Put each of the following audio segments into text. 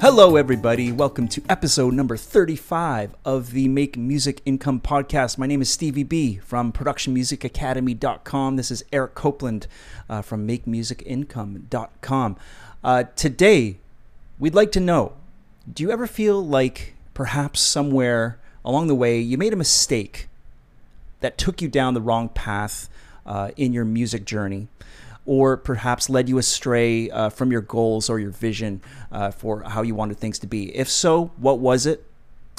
Hello, everybody. Welcome to episode number 35 of the Make Music Income podcast. My name is Stevie B from ProductionMusicAcademy.com. This is Eric Copeland uh, from MakeMusicIncome.com. Uh, today, we'd like to know do you ever feel like perhaps somewhere along the way you made a mistake that took you down the wrong path uh, in your music journey? Or perhaps led you astray uh, from your goals or your vision uh, for how you wanted things to be? If so, what was it?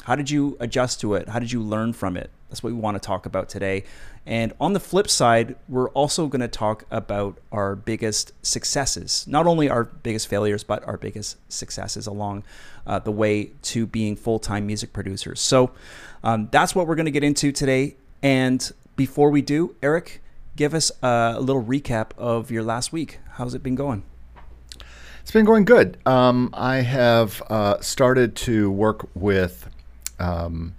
How did you adjust to it? How did you learn from it? That's what we want to talk about today. And on the flip side, we're also going to talk about our biggest successes, not only our biggest failures, but our biggest successes along uh, the way to being full time music producers. So um, that's what we're going to get into today. And before we do, Eric, give us a little recap of your last week. How's it been going? It's been going good. Um, I have uh, started to work with um,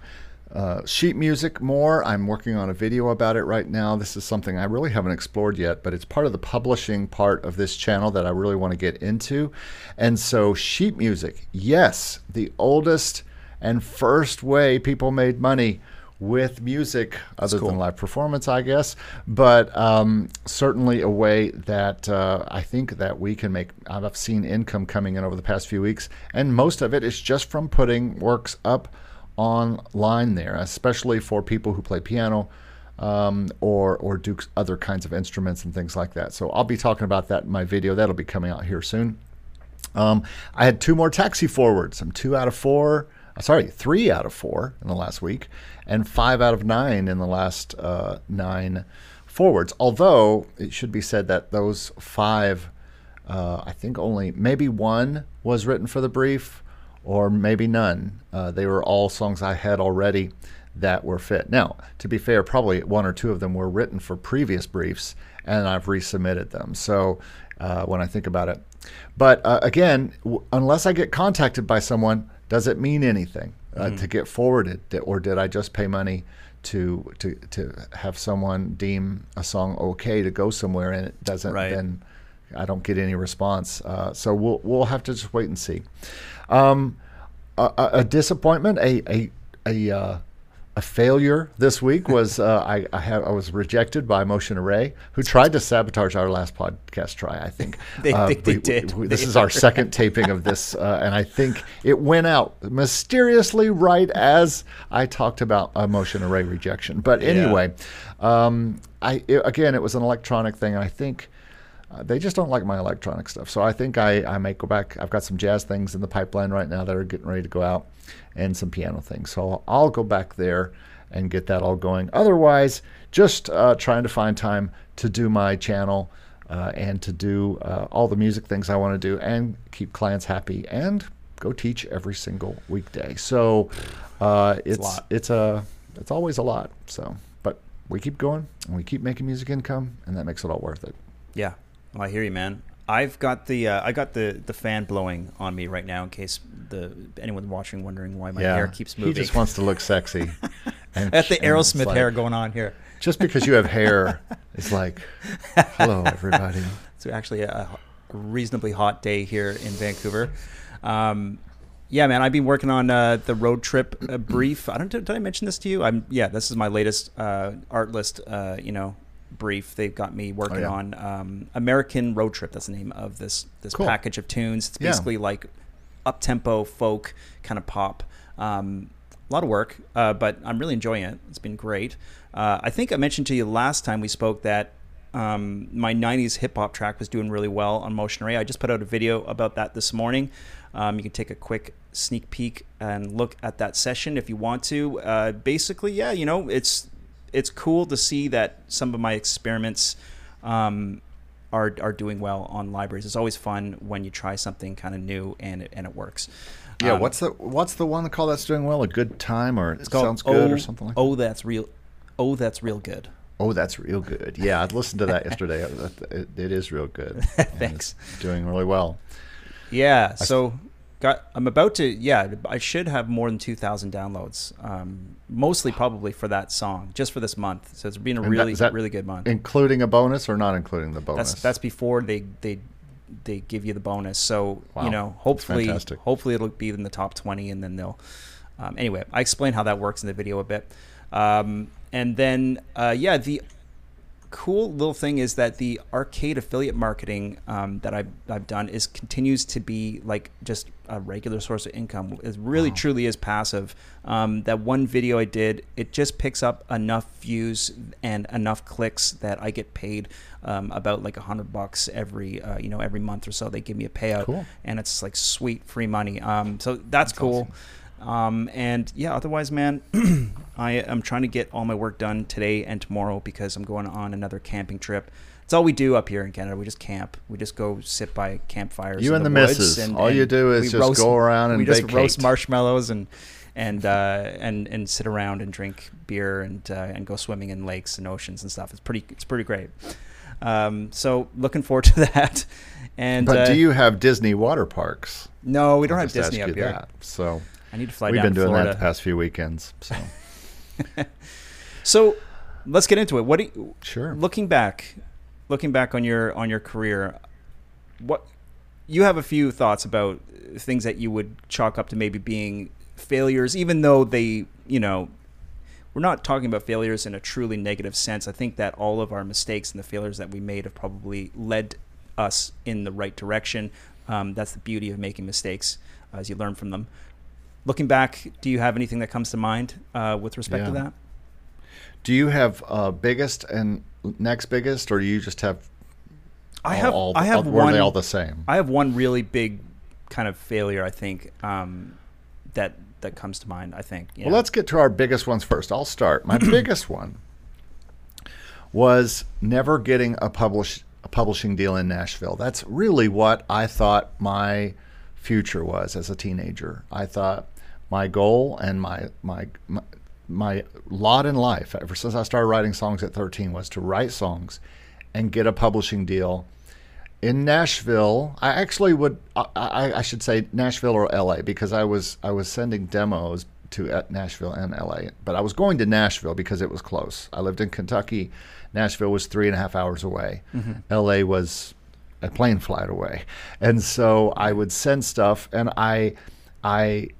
uh, sheet music more. I'm working on a video about it right now. This is something I really haven't explored yet, but it's part of the publishing part of this channel that I really want to get into. And so, sheet music, yes, the oldest and first way people made money with music, other cool. than live performance, I guess. But um, certainly a way that uh, I think that we can make. I've seen income coming in over the past few weeks, and most of it is just from putting works up online there, especially for people who play piano. Um, or or do other kinds of instruments and things like that. So I'll be talking about that in my video. That'll be coming out here soon. Um, I had two more taxi forwards. I'm two out of four sorry, three out of four in the last week, and five out of nine in the last uh, nine forwards. Although it should be said that those five, uh, I think only maybe one was written for the brief, or maybe none. Uh, they were all songs I had already that were fit. Now, to be fair, probably one or two of them were written for previous briefs, and I've resubmitted them. So uh, when I think about it, but uh, again, w- unless I get contacted by someone does it mean anything uh, mm-hmm. to get forwarded, or did I just pay money to to to have someone deem a song okay to go somewhere and it doesn't right. then I don't get any response. Uh, so we'll we'll have to just wait and see. Um, a, a, disappointment, a a a uh, a failure this week was uh, I I, have, I, was rejected by Motion Array, who tried to sabotage our last podcast try. I think they, uh, they, they did. We, this they is our second taping of this, uh, and I think it went out mysteriously right as I talked about a Motion Array rejection. But anyway, yeah. um, I it, again it was an electronic thing, and I think. Uh, they just don't like my electronic stuff. So I think I, I might go back. I've got some jazz things in the pipeline right now that are getting ready to go out and some piano things. So I'll go back there and get that all going. Otherwise, just uh, trying to find time to do my channel uh, and to do uh, all the music things I want to do and keep clients happy and go teach every single weekday. So uh, it's it's a, it's a it's always a lot. So, but we keep going and we keep making music income, and that makes it all worth it. Yeah, well, I hear you, man. I've got the uh, I got the the fan blowing on me right now in case the anyone watching wondering why my yeah, hair keeps moving. He just wants to look sexy. And At the Aerosmith like, hair going on here. Just because you have hair, it's like, hello everybody. It's actually a reasonably hot day here in Vancouver. Um, yeah, man, I've been working on uh, the road trip uh, brief. I don't did I mention this to you? I'm yeah, this is my latest uh, Artlist, uh, you know, brief. They've got me working oh, yeah. on um, American Road Trip. That's the name of this this cool. package of tunes. It's basically yeah. like up tempo folk kind of pop. Um, a lot of work, uh, but I'm really enjoying it. It's been great. Uh, I think I mentioned to you last time we spoke that um, my 90s hip hop track was doing really well on Motion Array. I just put out a video about that this morning. Um, you can take a quick sneak peek and look at that session if you want to. Uh, basically, yeah, you know, it's it's cool to see that some of my experiments um, are are doing well on libraries. It's always fun when you try something kind of new and it, and it works. Yeah, Um, what's the what's the one called that's doing well? A good time or it sounds good oh, or something like Oh, that's real. Oh, that's real good. Oh, that's real good. Yeah, I listened to that yesterday. It, it, is real good. Thanks. doing really well. Yeah. So got I'm about to yeah I should have more than two thousand downloads. Um, mostly probably for that song, just for this month. So it's been a And really that really good month. Including a bonus or not including the bonus? That's that's before they they they give you the bonus. So Wow. you know, hopefully, hopefully it'll be in the top twenty, and then they'll. Um, anyway, I explain how that works in the video a bit, um, and then uh, yeah, the cool little thing is that the arcade affiliate marketing um, that I've, I've done is continues to be like just a regular source of income. It really Wow. truly is passive. Um, that one video I did, it just picks up enough views and enough clicks that I get paid um, about like a hundred bucks every uh, you know every month or so. They give me a payout, Cool. and it's like sweet free money. Um, so that's, cool. Um, and yeah, otherwise, man, I am trying to get all my work done today and tomorrow because I'm going on another camping trip. It's all we do up here in Canada. We just camp. We just go sit by campfires. You in and the woods missus. All you do is just go around and we just vacate. roast marshmallows and and uh, and and sit around and drink beer and uh, and go swimming in lakes and oceans and stuff. It's pretty. It's pretty great. Um, so looking forward to that. And but uh, do you have Disney water parks? No, we don't I'll have Disney up here. that. So I need to fly we've down been doing Florida. that the past few weekends. So So let's get into it. What do you, sure. looking back, looking back on your on your career, what you have a few thoughts about things that you would chalk up to maybe being failures, even though they, you know, we're not talking about failures in a truly negative sense. I think that all of our mistakes and the failures that we made have probably led us in the right direction. Um, that's the beauty of making mistakes as you learn from them. Looking back, do you have anything that comes to mind uh, with respect to that? Do you have uh, biggest and next biggest, or do you just have? I all- have all- I have all- one Were they all the same? I have one really big kind of failure. I think um, that that comes to mind. I think. Well, let's get to our biggest ones first. I'll start. My biggest one was never getting a publish a publishing deal in Nashville. That's really what I thought my future was as a teenager. I thought my goal and my my my, my lot in life ever since I started writing songs at 13 was to write songs and get a publishing deal in Nashville, I actually would I, I, I should say Nashville or LA because I was I was sending demos to at Nashville and LA, but I was going to Nashville because it was close. I lived in Kentucky. Nashville was three and a half hours away. Mm-hmm. LA was a plane flight away, and so I would send stuff, and I I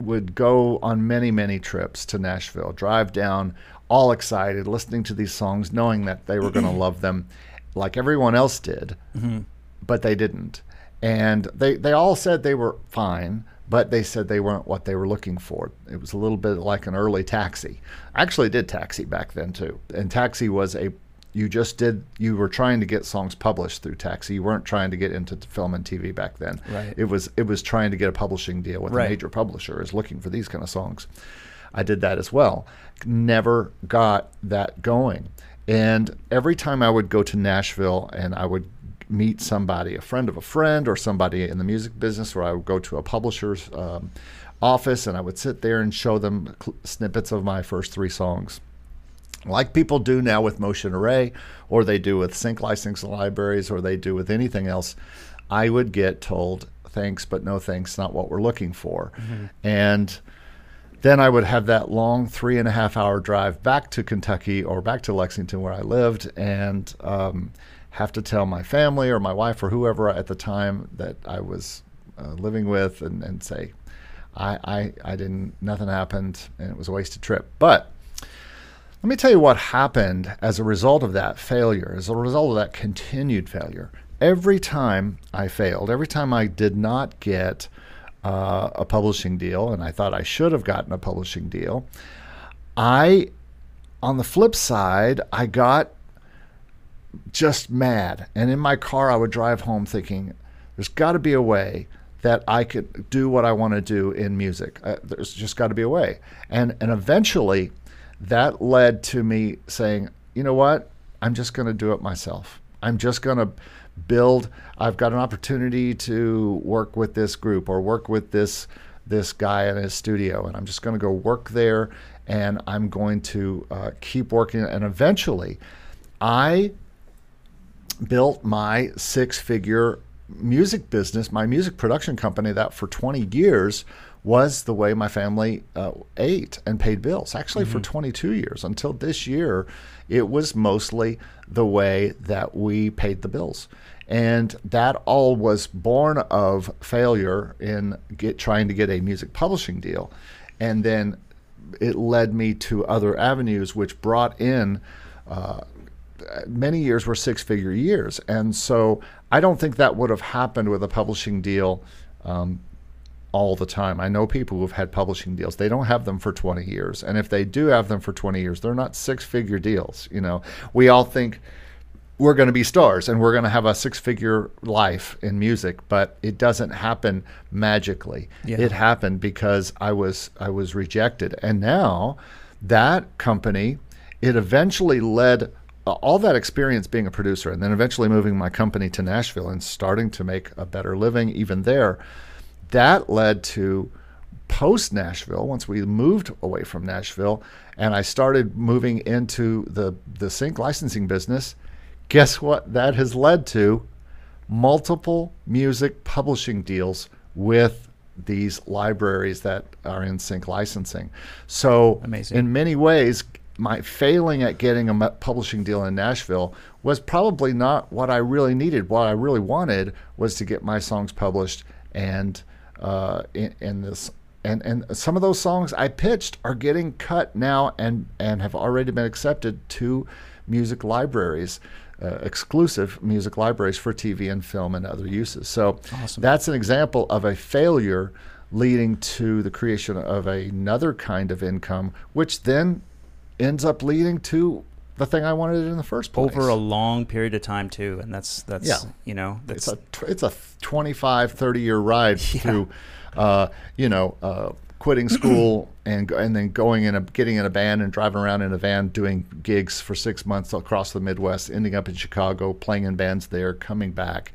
would go on many many trips to Nashville, drive down, all excited, listening to these songs, knowing that they were going to love them, like everyone else did mm-hmm. but they didn't. And they, they all said they were fine, but they said they weren't what they were looking for. It was a little bit like an early taxi. I actually did taxi back then too. And taxi was a you just did you were trying to get songs published through taxi. You weren't trying to get into film and TV back then. Right. It was it was trying to get a publishing deal with Right. a major publisher is looking for these kind of songs. I did that as well. Never got that going. And every time I would go to Nashville and I would meet somebody, a friend of a friend, or somebody in the music business, or I would go to a publisher's um, office and I would sit there and show them cl- snippets of my first three songs. Like people do now with Motion Array, or they do with sync license libraries, or they do with anything else, I would get told, thanks, but no thanks, not what we're looking for. And then I would have that long three and a half hour drive back to Kentucky or back to Lexington where I lived and um, have to tell my family or my wife or whoever at the time that I was uh, living with and, and say, I, I, I didn't, nothing happened and it was a wasted trip. But let me tell you what happened as a result of that failure, as a result of that continued failure. Every time I failed, every time I did not get uh, a publishing deal, and I thought I should have gotten a publishing deal, I, on the flip side, I got just mad. And in my car, I would drive home thinking, there's got to be a way that I could do what I want to do in music. Uh, there's just got to be a way. And and eventually, that led to me saying, you know what? I'm just going to do it myself. I'm just going to build. I've got an opportunity to work with this group or work with this this guy in his studio, and I'm just going to go work there, and I'm going to uh, keep working, and eventually, I built my six-figure music business, my music production company, that for 20 years was the way my family uh, ate and paid bills. Actually, mm-hmm. for 22 years until this year, it was mostly the way that we paid the bills. And that all was born of failure in get, trying to get a music publishing deal. And then it led me to other avenues, which brought in uh, many years were six figure years. And so I don't think that would have happened with a publishing deal um, all the time. I know people who've had publishing deals. They don't have them for 20 years. And if they do have them for 20 years, they're not six figure deals. You know, we all think we're going to be stars and we're going to have a six figure life in music, but it doesn't happen magically. Yeah. It happened because I was I was rejected. And now that company it eventually led all that experience being a producer and then eventually moving my company to Nashville and starting to make a better living even there that led to post Nashville, once we moved away from Nashville, and I started moving into the, the sync licensing business, guess what that has led to? Multiple music publishing deals with these libraries that are in sync licensing. So, Amazing. in many ways, my failing at getting a publishing deal in Nashville was probably not what I really needed. What I really wanted was to get my songs published and uh, in, in this and and some of those songs I pitched are getting cut now and and have already been accepted to music libraries, uh, exclusive music libraries for TV and film and other uses. So awesome. that's an example of a failure leading to the creation of another kind of income, which then ends up leading to the thing I wanted in the first place. Over a long period of time too, and that's that's yeah. you know that's it's a it's a 25 30 year ride yeah. through uh, you know uh, quitting school and and then going in a getting in a band and driving around in a van doing gigs for 6 months across the Midwest, ending up in Chicago, playing in bands there, coming back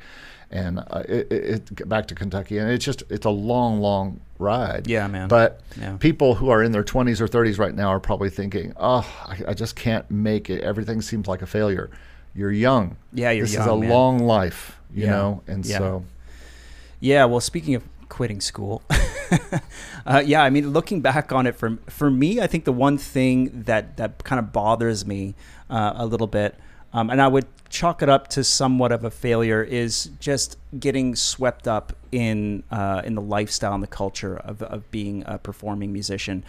and uh, it, it, back to Kentucky, and it's just it's a long, long ride. Yeah, man. But yeah. people who are in their 20s or 30s right now are probably thinking, "Oh, I, I, just can't make it. Everything seems like a failure." You're young. Yeah, you're this young. Is a man. long life, you yeah. know, and yeah. so. Yeah. Well, speaking of quitting school, uh, yeah, I mean, looking back on it, for for me, I think the one thing that that kind of bothers me uh, a little bit um, and I would chalk it up to somewhat of a failure is just getting swept up in uh, in the lifestyle and the culture of, of being a performing musician.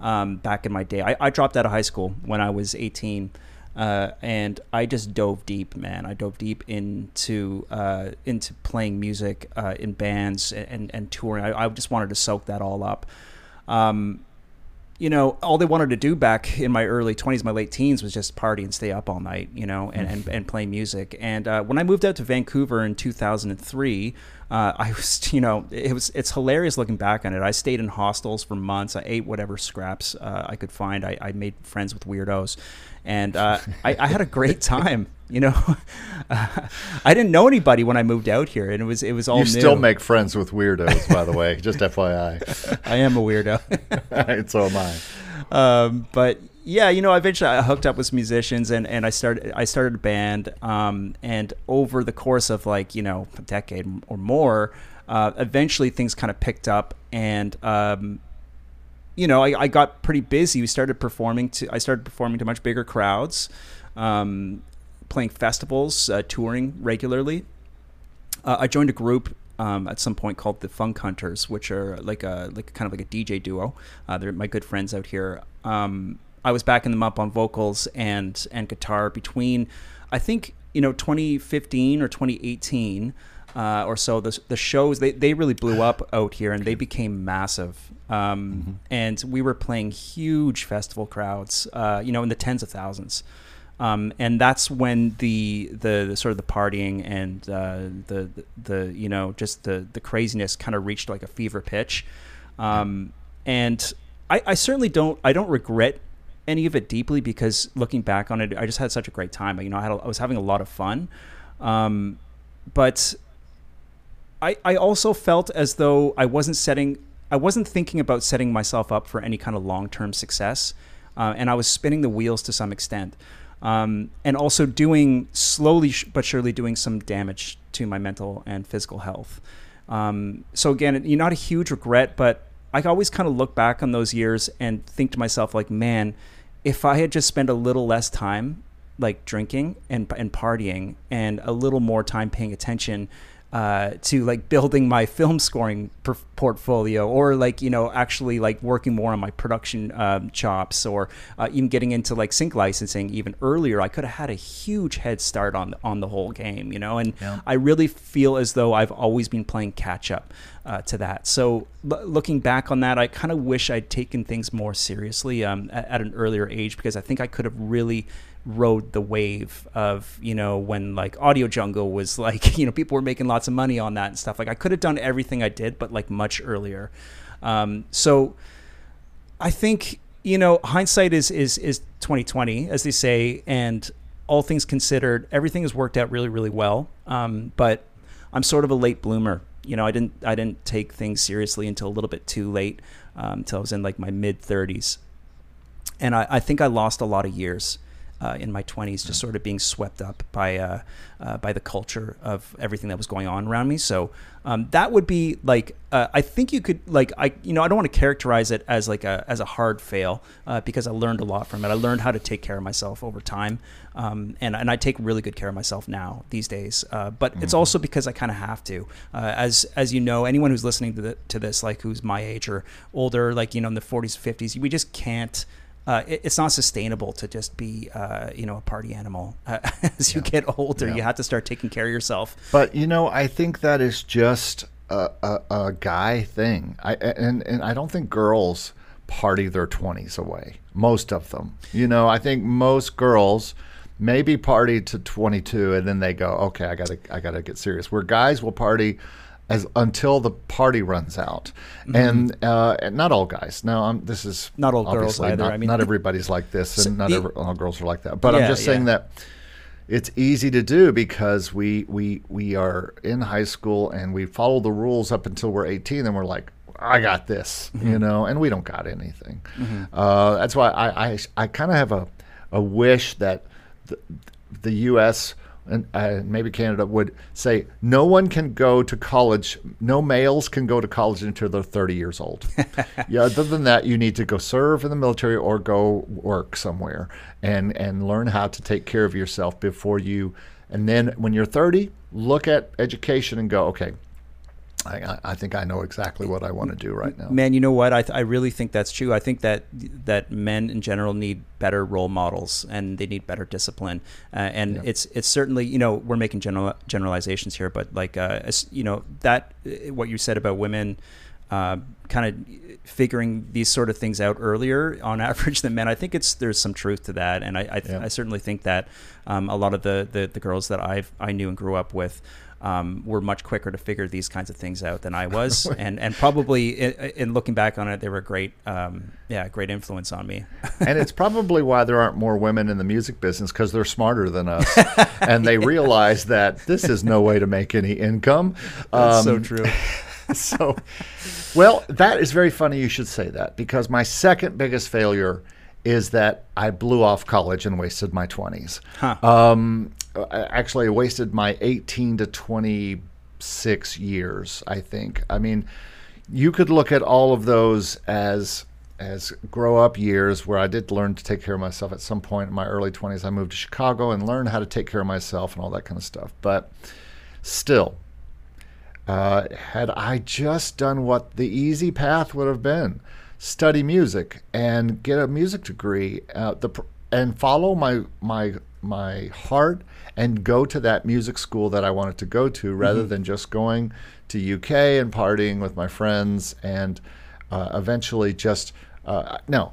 Um, back in my day, I, I, dropped out of high school when I was 18, uh, and I just dove deep, man. I dove deep into uh, into playing music uh, in bands and and, touring. I, I, just wanted to soak that all up. Um, you know, all they wanted to do back in my early 20s, my late teens, was just party and stay up all night, you know, and, and, and play music. And uh, when I moved out to Vancouver in 2003, uh, I was, you know, it was it's hilarious looking back on it. I stayed in hostels for months. I ate whatever scraps uh, I could find. I, I, made friends with weirdos, and uh, I, I, had a great time. You know, I didn't know anybody when I moved out here, and it was it was all. You new. still make friends with weirdos, by the way. Just FYI. I am a weirdo. so am I. Um, but yeah, you know, eventually I hooked up with musicians and, and I started I started a band. Um, and over the course of like you know a decade or more, uh, eventually things kind of picked up and. Um, you know, I, I got pretty busy. We started performing to. I started performing to much bigger crowds. Um, playing festivals, uh, touring regularly. Uh, I joined a group um, at some point called the Funk Hunters, which are like a like kind of like a DJ duo. Uh, they're my good friends out here. Um, I was backing them up on vocals and and guitar between, I think you know 2015 or 2018. Uh, or so the, the shows they, they really blew up out here and they became massive um, mm-hmm. and we were playing huge festival crowds uh, you know in the tens of thousands um, and that's when the, the, the sort of the partying and uh, the, the, you know just the the craziness kind of reached like a fever pitch, um, and I, I certainly don't I don't regret any of it deeply because looking back on it, I just had such a great time. You know, I had a, I was having a lot of fun. Um, but I I also felt as though I wasn't setting I wasn't thinking about setting myself up for any kind of long term success, uh, and I was spinning the wheels to some extent, um, and also doing slowly but surely doing some damage to my mental and physical health. Um, so again, you know, not a huge regret, but I always kind of look back on those years and think to myself, like, man, if I had just spent a little less time like drinking and and partying and a little more time paying attention uh, to like building my film scoring per- portfolio or like you know actually like working more on my production um, chops or uh, even getting into like sync licensing even earlier i could have had a huge head start on on the whole game you know and Yeah. i really feel as though i've always been playing catch up uh, to that so l- looking back on that i kind of wish i'd taken things more seriously um, at, at an earlier age because i think i could have really rode the wave of you know when like AudioJungle was like you know people were making lots of money on that and stuff. Like i could have done everything i did but like much earlier. Um, so i think you know hindsight is is is 2020 as they say and all things considered everything has worked out really really well. Um, but i'm sort of a late bloomer. You know i didn't i didn't take things seriously until a little bit too late um, until i was in like my mid 30s and I, I think I lost a lot of years uh, in my 20s, just sort of being swept up by uh, uh, by the culture of everything that was going on around me. So um, that would be like uh, I think you could like I you know I don't want to characterize it as like a as a hard fail uh, because I learned a lot from it. I learned how to take care of myself over time, um, and and I take really good care of myself now these days. Uh, but it's also because I kind of have to. Uh, as as you know, anyone who's listening to the, to this, like who's my age or older, like you know in the 40s, 50s, we just can't uh, it, it's not sustainable to just be, uh, you know, a party animal. Uh, as you get older, Yeah. you have to start taking care of yourself. But you know, I think that is just a, a, a guy thing. I and and I don't think girls party their twenties away. Most of them, you know, I think most girls maybe party to twenty two and then they go, okay, I gotta I gotta get serious. Where guys will party. As, until the party runs out, and, uh, and not all guys. Now, I'm, this is Mm-hmm. Not all girls either. Not, I mean- not everybody's like this, and So not the- every, all girls are like that. But Yeah, I'm just saying yeah. that it's easy to do because we we we are in high school and we follow the rules up until we're 18 and we're like I got this Mm-hmm. you know and we don't got anything uh, that's why I I, I kind of have a a wish that the, the U.S. and uh, maybe Canada would say no one can go to college no males can go to college until they're 30 years old. Yeah other than that you need to go serve in the military or go work somewhere and and learn how to take care of yourself before you and then when you're 30 look at education and go okay I, I- think I know exactly what I want to do right now. Man, you know what? I, th- I really think that's true. I think that that men in general need better role models and they need better discipline. Uh, and Yeah. it's it's certainly you know we're making general generalizations here, but like uh, you know that uh, what you said about women. Uh, kind of figuring these sort of things out earlier on average than men. I think it's there's some truth to that, and I I, Yeah. I certainly think that um, a lot of the, the the girls that I've I knew and grew up with um, were much quicker to figure these kinds of things out than I was, and and probably in, in looking back on it, they were a great, um, yeah, great influence on me. and it's probably why there aren't more women in the music business because they're smarter than us, and they realize that this is no way to make any income. That's so Um, true. so, well, that is very funny you should say that because my second biggest failure is that I blew off college and wasted my 20s. Huh. Um, I actually, I wasted my 18 to 26 years, I think. I mean, you could look at all of those as as grow up years where I did learn to take care of myself at some point in my early 20s. I moved to Chicago and learned how to take care of myself and all that kind of stuff. But still, uh, had I just done what the easy path would have been, study music and get a music degree, uh, the and follow my my my heart and go to that music school that I wanted to go to, rather than just going to UK and partying with my friends and uh, eventually just uh, no.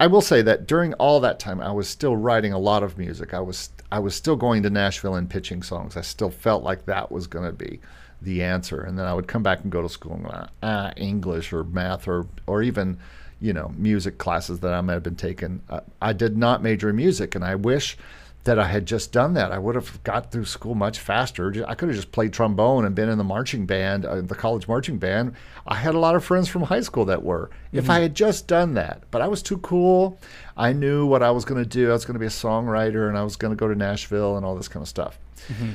I will say that during all that time, I was still writing a lot of music. I was I was still going to Nashville and pitching songs. I still felt like that was going to be the answer. And then I would come back and go to school and go, ah, English or math or or even you know music classes that I might have been taking. Uh, I did not major in music, and I wish that I had just done that. I would have got through school much faster. I could have just played trombone and been in the marching band, uh, the college marching band. I had a lot of friends from high school that were. Mm-hmm. If I had just done that, but I was too cool. I knew what I was going to do. I was going to be a songwriter and I was going to go to Nashville and all this kind of stuff. Mm-hmm.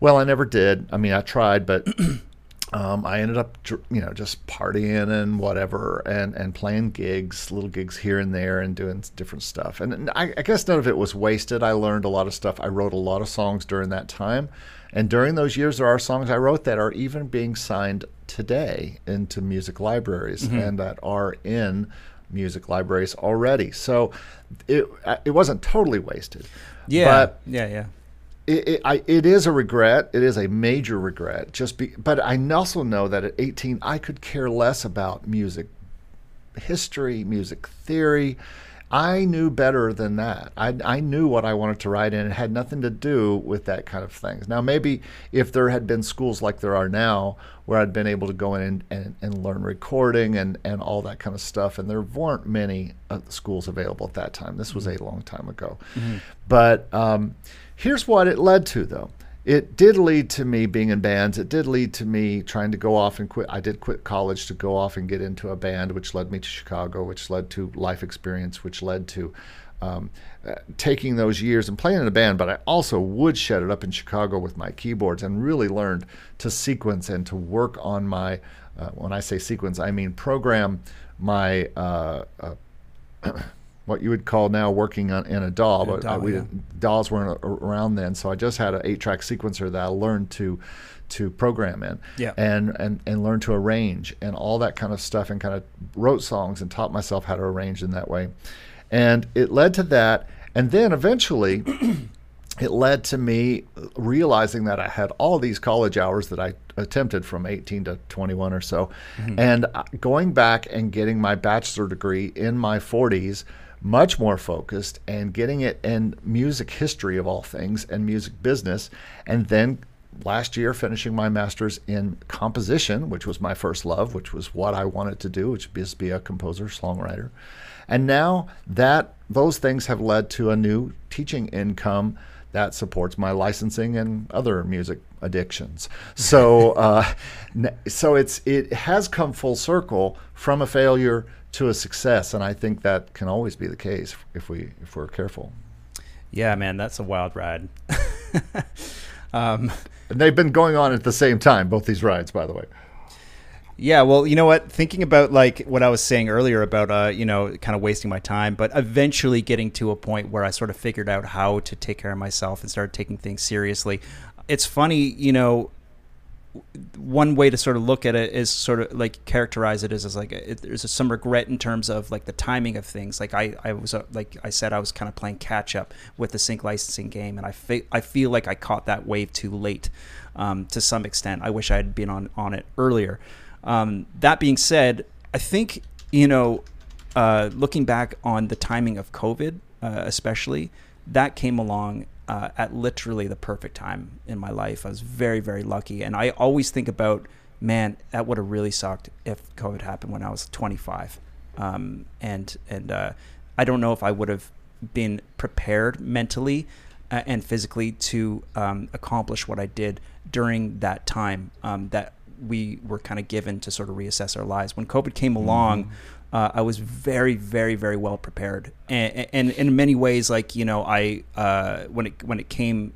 Well, I never did. I mean, I tried, but um, I ended up, you know, just partying and whatever, and and playing gigs, little gigs here and there, and doing different stuff. And I, I, guess none of it was wasted. I learned a lot of stuff. I wrote a lot of songs during that time, and during those years, there are songs I wrote that are even being signed today into music libraries mm-hmm. and that are in music libraries already. So it it wasn't totally wasted. Yeah, but yeah, yeah it, it, I, it is a regret. It is a major regret. Just be, but I also know that at 18, I could care less about music history, music theory. I knew better than that. I, I knew what I wanted to write, and it had nothing to do with that kind of things. Now, maybe if there had been schools like there are now, where I'd been able to go in and, and, and learn recording and, and all that kind of stuff, and there weren't many uh, schools available at that time. This was a long time ago. Mm-hmm. But um, Here's what it led to, though. It did lead to me being in bands. It did lead to me trying to go off and quit. I did quit college to go off and get into a band, which led me to Chicago, which led to life experience, which led to um, uh, taking those years and playing in a band. But I also would shut it up in Chicago with my keyboards and really learned to sequence and to work on my. Uh, when I say sequence, I mean program my. Uh, uh what you would call now working on in a DAW, in but DAW, we yeah. DAWs weren't around then. So I just had an eight-track sequencer that I learned to to program in, yeah. and and and learn to arrange and all that kind of stuff, and kind of wrote songs and taught myself how to arrange in that way, and it led to that, and then eventually. it led to me realizing that I had all these college hours that I attempted from 18 to 21 or so, mm-hmm. and uh, going back and getting my bachelor degree in my 40s much more focused and getting it in music history of all things and music business. And then last year finishing my master's in composition, which was my first love, which was what I wanted to do, which is be a composer, songwriter. And now that those things have led to a new teaching income that supports my licensing and other music addictions. So, uh, so it's it has come full circle from a failure to a success, and I think that can always be the case if we if we're careful. Yeah, man, that's a wild ride. um, and they've been going on at the same time, both these rides, by the way. Yeah, well, you know what? Thinking about like what I was saying earlier about uh, you know, kind of wasting my time, but eventually getting to a point where I sort of figured out how to take care of myself and started taking things seriously. It's funny, you know, one way to sort of look at it is sort of like characterize it as, as like a, it, there's some regret in terms of like the timing of things. Like I, I was uh, like I said, I was kind of playing catch up with the sync licensing game, and I fe- I feel like I caught that wave too late um, to some extent. I wish I had been on on it earlier. Um, that being said, I think you know, uh, looking back on the timing of COVID, uh, especially that came along uh, at literally the perfect time in my life. I was very, very lucky. And I always think about, man, that would have really sucked if COVID happened when I was 25. Um, and and uh, I don't know if I would have been prepared mentally uh, and physically to um, accomplish what I did during that time um, that we were kind of given to sort of reassess our lives. When COVID came along, mm-hmm uh, I was very, very, very well prepared, and, and, in many ways, like you know, I uh, when it when it came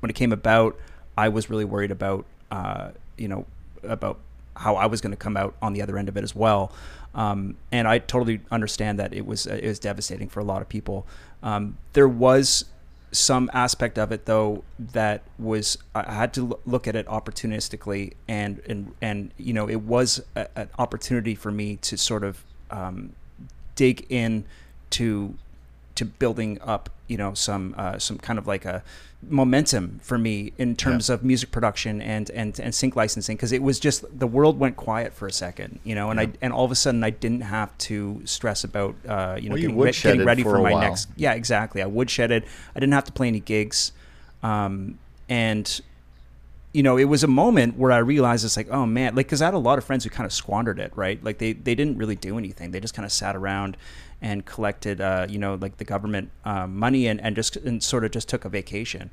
when it came about, I was really worried about uh, you know about how I was going to come out on the other end of it as well. Um, and I totally understand that it was it was devastating for a lot of people. Um, there was some aspect of it though that was I had to look at it opportunistically and and and you know it was a, an opportunity for me to sort of um, dig in to to building up, you know, some uh, some kind of like a momentum for me in terms yeah. of music production and and and sync licensing because it was just the world went quiet for a second, you know, and yeah. I and all of a sudden I didn't have to stress about uh, you know well, getting, re- getting ready for, for my while. next yeah exactly I would shed it I didn't have to play any gigs, um, and you know, it was a moment where I realized it's like, oh man, like because I had a lot of friends who kind of squandered it, right? Like they they didn't really do anything; they just kind of sat around and collected, uh, you know, like the government um, money and and just and sort of just took a vacation.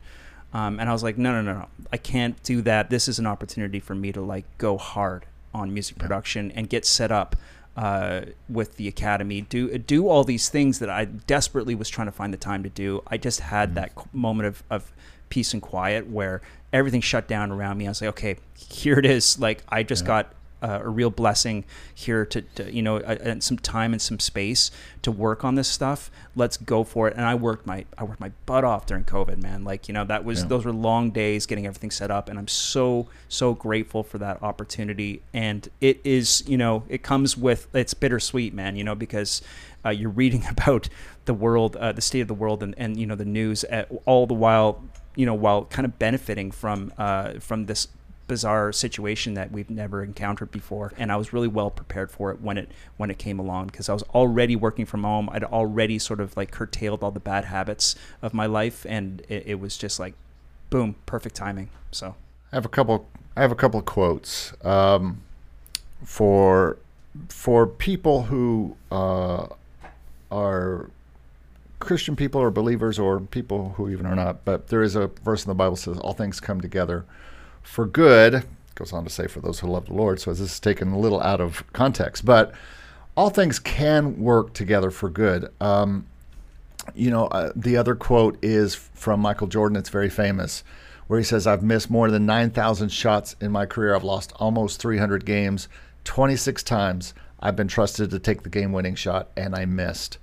Um, and I was like, no, no, no, no, I can't do that. This is an opportunity for me to like go hard on music production and get set up uh, with the academy. Do do all these things that I desperately was trying to find the time to do. I just had mm-hmm. that moment of, of peace and quiet where everything shut down around me. I was like, okay, here it is. Like I just yeah. got uh, a real blessing here to, to you know uh, some time and some space to work on this stuff. Let's go for it. And I worked my I worked my butt off during COVID, man. Like you know that was yeah. those were long days getting everything set up, and I'm so so grateful for that opportunity. And it is you know it comes with it's bittersweet, man. You know because uh, you're reading about the world, uh, the state of the world, and, and you know the news at, all the while you know while kind of benefiting from uh, from this bizarre situation that we've never encountered before. And I was really well prepared for it when it when it came along because I was already working from home. I'd already sort of like curtailed all the bad habits of my life and it, it was just like boom perfect timing. So. I have a couple I have a couple of quotes um, for for people who uh, are Christian people or believers or people who even are not, but there is a verse in the Bible says all things come together for good. It Goes on to say for those who love the Lord. So this is taken a little out of context, but all things can work together for good. Um, you know, uh, the other quote is from Michael Jordan. It's very famous, where he says, "I've missed more than nine thousand shots in my career. I've lost almost three hundred games, twenty six times. I've been trusted to take the game-winning shot, and I missed."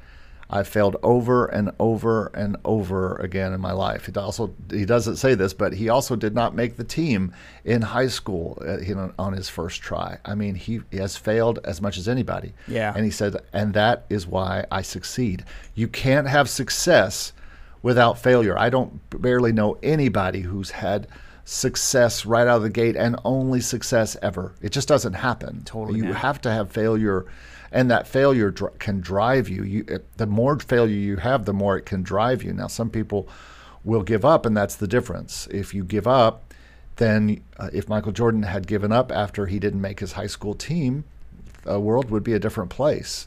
I've failed over and over and over again in my life. He also he doesn't say this, but he also did not make the team in high school uh, you know, on his first try. I mean, he, he has failed as much as anybody. Yeah. And he said, and that is why I succeed. You can't have success without failure. I don't barely know anybody who's had success right out of the gate and only success ever. It just doesn't happen. Totally. You man. have to have failure and that failure dr- can drive you. You it, the more failure you have, the more it can drive you. Now, some people will give up, and that's the difference. If you give up, then uh, if Michael Jordan had given up after he didn't make his high school team, the world would be a different place.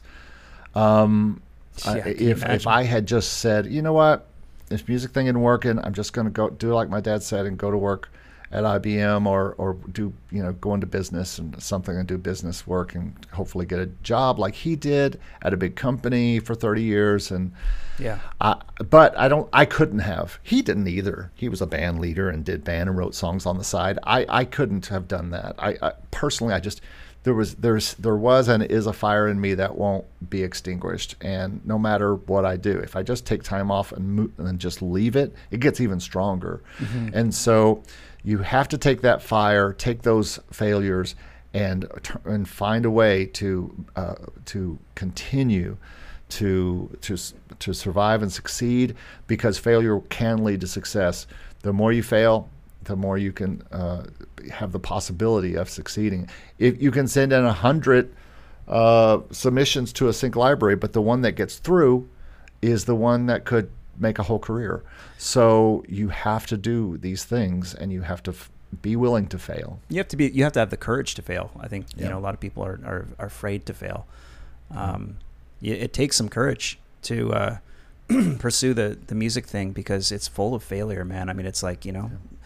Um, yeah, I, if if I had just said, you know what, this music thing isn't working, I'm just going to go do like my dad said and go to work at IBM or or do you know go into business and something and do business work and hopefully get a job like he did at a big company for 30 years and yeah. I, but I don't I couldn't have. He didn't either. He was a band leader and did band and wrote songs on the side. I I couldn't have done that. I, I personally I just there was there's there was and is a fire in me that won't be extinguished. And no matter what I do if I just take time off and move, and just leave it it gets even stronger. Mm-hmm. and so you have to take that fire, take those failures, and and find a way to uh, to continue to to to survive and succeed because failure can lead to success. The more you fail, the more you can uh, have the possibility of succeeding. If you can send in a hundred uh, submissions to a sync library, but the one that gets through is the one that could make a whole career. So you have to do these things, and you have to f- be willing to fail. You have to be. You have to have the courage to fail. I think yeah. you know a lot of people are are, are afraid to fail. Um, it, it, takes some courage to uh, pursue the the music thing because it's full of failure, man. I mean, it's like you know. Yeah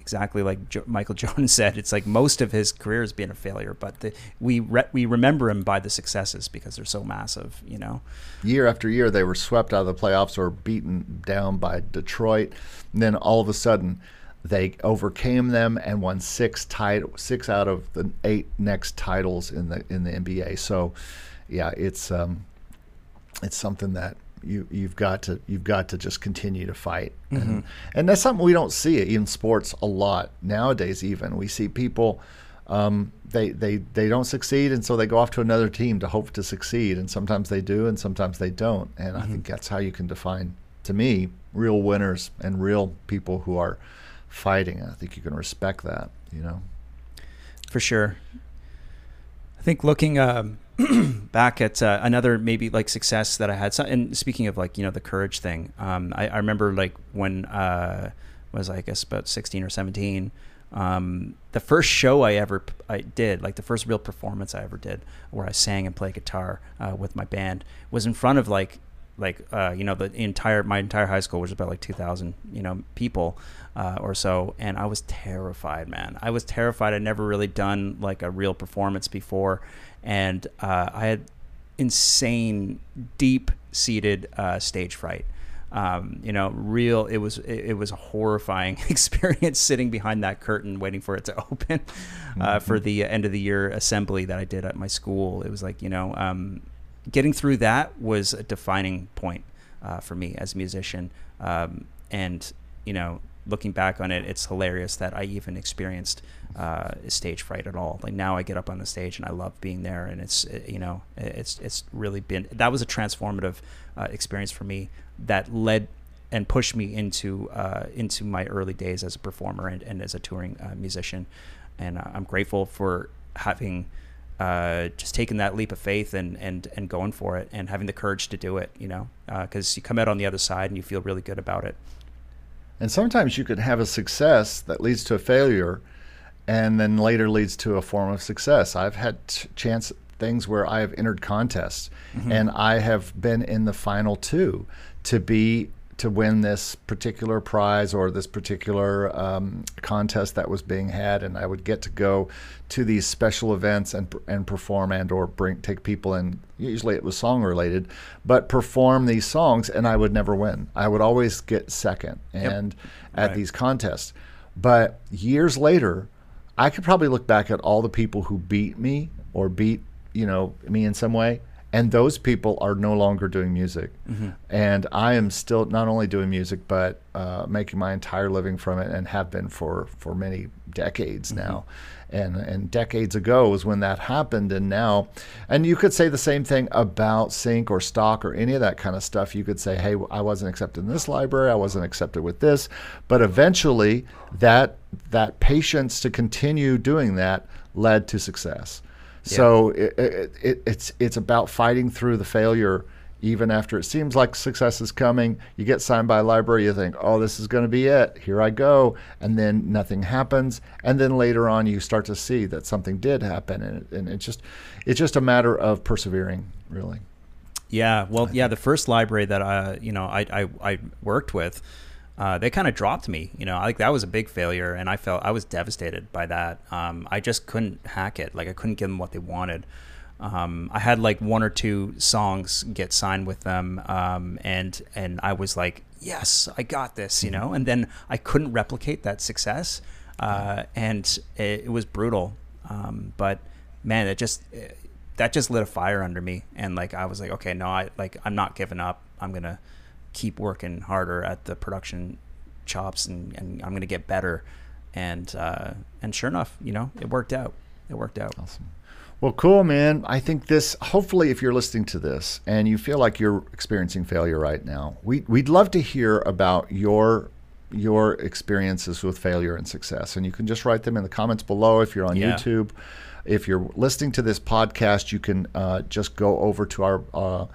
exactly like jo- Michael Jordan said, it's like most of his career has been a failure, but the, we re- we remember him by the successes because they're so massive, you know. Year after year, they were swept out of the playoffs or beaten down by Detroit, and then all of a sudden, they overcame them and won six tit- six out of the eight next titles in the in the NBA. So, yeah, it's um, it's something that you you've got to you've got to just continue to fight, mm-hmm. and, and, that's something we don't see in sports a lot nowadays. Even we see people. Um, they, they they don't succeed, and so they go off to another team to hope to succeed. And sometimes they do, and sometimes they don't. And mm-hmm. I think that's how you can define, to me, real winners and real people who are fighting. I think you can respect that. You know, for sure. I think looking um, back at uh, another maybe like success that I had. So, and speaking of like you know the courage thing, um, I, I, remember like when uh, was I guess about sixteen or seventeen. Um, the first show I ever I did, like the first real performance I ever did, where I sang and played guitar uh, with my band, was in front of like like uh, you know the entire my entire high school was about like 2000 you know people uh, or so and i was terrified man i was terrified i'd never really done like a real performance before and uh, i had insane deep seated uh, stage fright um, you know, real. It was it, it, was a horrifying experience sitting behind that curtain waiting for it to open uh, mm-hmm. for the end of the year assembly that I did at my school. It was like you know, um, getting through that was a defining point uh, for me as a musician. Um, and you know, looking back on it, it's hilarious that I even experienced uh, stage fright at all. Like now, I get up on the stage and I love being there, and it's you know, it's it's really been that was a transformative uh, experience for me that led and pushed me into uh, into my early days as a performer and, and as a touring uh, musician. And uh, I'm grateful for having uh, just taking that leap of faith and, and, and going for it and having the courage to do it, you know, because uh, you come out on the other side and you feel really good about it. And sometimes you could have a success that leads to a failure and then later leads to a form of success. I've had t- chance things where I have entered contests mm-hmm. and I have been in the final two to be to win this particular prize or this particular um, contest that was being had, and I would get to go to these special events and and perform and or bring take people in. Usually it was song related, but perform these songs, and I would never win. I would always get second, and yep. at right. these contests. But years later, I could probably look back at all the people who beat me or beat you know me in some way and those people are no longer doing music. Mm-hmm. and i am still not only doing music but uh, making my entire living from it and have been for for many decades mm-hmm. now. And and decades ago was when that happened. And now and you could say the same thing about sync or stock or any of that kind of stuff. You could say hey i wasn't accepted in this library. I wasn't accepted with this. But eventually that that patience to continue doing that led to success so it, it, it, it's it's about fighting through the failure even after it seems like success is coming. You get signed by a library, you think, oh, this is going to be it. Here I go. And then nothing happens. And then later on, you start to see that something did happen. And, it, and it's just it's just a matter of persevering, really. Yeah. Well, yeah. The first library that I, you know, I, I, I worked with, uh, they kind of dropped me. You know, I like that was a big failure, and I felt I was devastated by that. Um, I just couldn't hack it. Like I couldn't give them what they wanted. Um, I had like one or two songs get signed with them, um, and and I was like, yes, I got this, you know. And then I couldn't replicate that success, uh, and it, it, was brutal. Um, but man, it just it, that just lit a fire under me, and like I was like, okay, no, I like I'm not giving up. I'm gonna keep working harder at the production chops and, and I'm going to get better. And, uh, and sure enough, you know, it worked out. It worked out. Awesome. Well, cool, man. I think this, hopefully, if you're listening to this and you feel like you're experiencing failure right now, we, we'd love to hear about your your experiences with failure and success. And you can just write them in the comments below if you're on yeah. YouTube. If you're listening to this podcast, you can uh, just go over to our uh,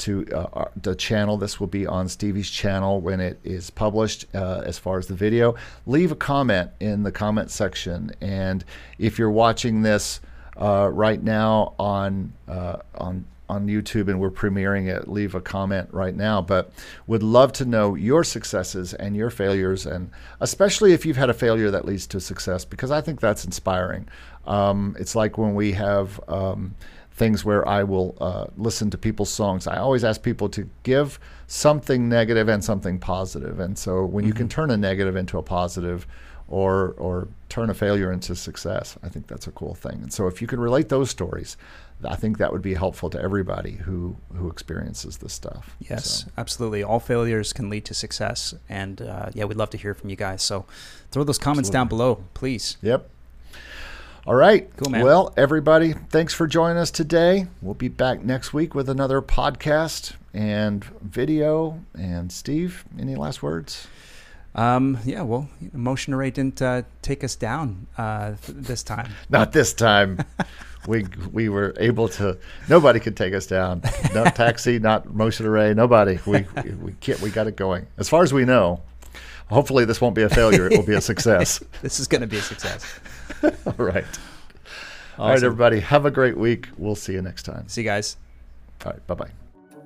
to uh, the channel. This will be on Stevie's channel when it is published. Uh, as far as the video, leave a comment in the comment section. And if you're watching this uh, right now on uh, on on YouTube and we're premiering it, leave a comment right now. But would love to know your successes and your failures, and especially if you've had a failure that leads to success, because I think that's inspiring. Um, it's like when we have. Um, things where I will uh, listen to people's songs. I always ask people to give something negative and something positive. And so when mm-hmm. you can mm-hmm. turn a negative into a positive or or turn a failure into success, I think that's a cool thing. And so if you can relate those stories, I think that would be helpful to everybody who who experiences this stuff. Yes, so. absolutely. All failures can lead to success, and uh, yeah, we'd love to hear from you guys. So throw those comments absolutely. down below, please. Yep. All right. Cool, man. Well, everybody, thanks for joining us today. We'll be back next week with another podcast and video. And Steve, any last words? Um, yeah, well, Motion Array didn't uh, take us down uh, this time. Not this time. we we were able to. Nobody could take us down. No taxi, not Motion Array. Nobody. We we, we, we got it going. As far as we know. Hopefully, this won't be a failure. It will be a success. this is going to be a success. All right. All right, everybody. Have a great week. We'll see you next time. See you guys. All right. Bye bye.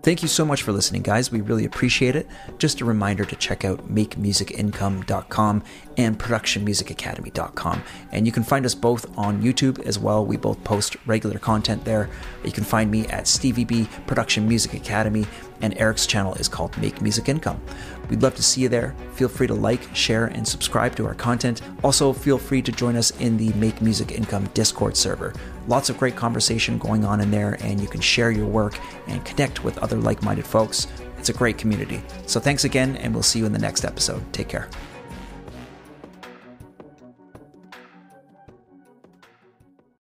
Thank you so much for listening, guys. We really appreciate it. Just a reminder to check out makemusicincome.com and productionmusicacademy.com. And you can find us both on YouTube as well. We both post regular content there. You can find me at Stevie B Production Music Academy, and Eric's channel is called Make Music Income. We'd love to see you there. Feel free to like, share, and subscribe to our content. Also, feel free to join us in the Make Music Income Discord server. Lots of great conversation going on in there, and you can share your work and connect with other like minded folks. It's a great community. So, thanks again, and we'll see you in the next episode. Take care.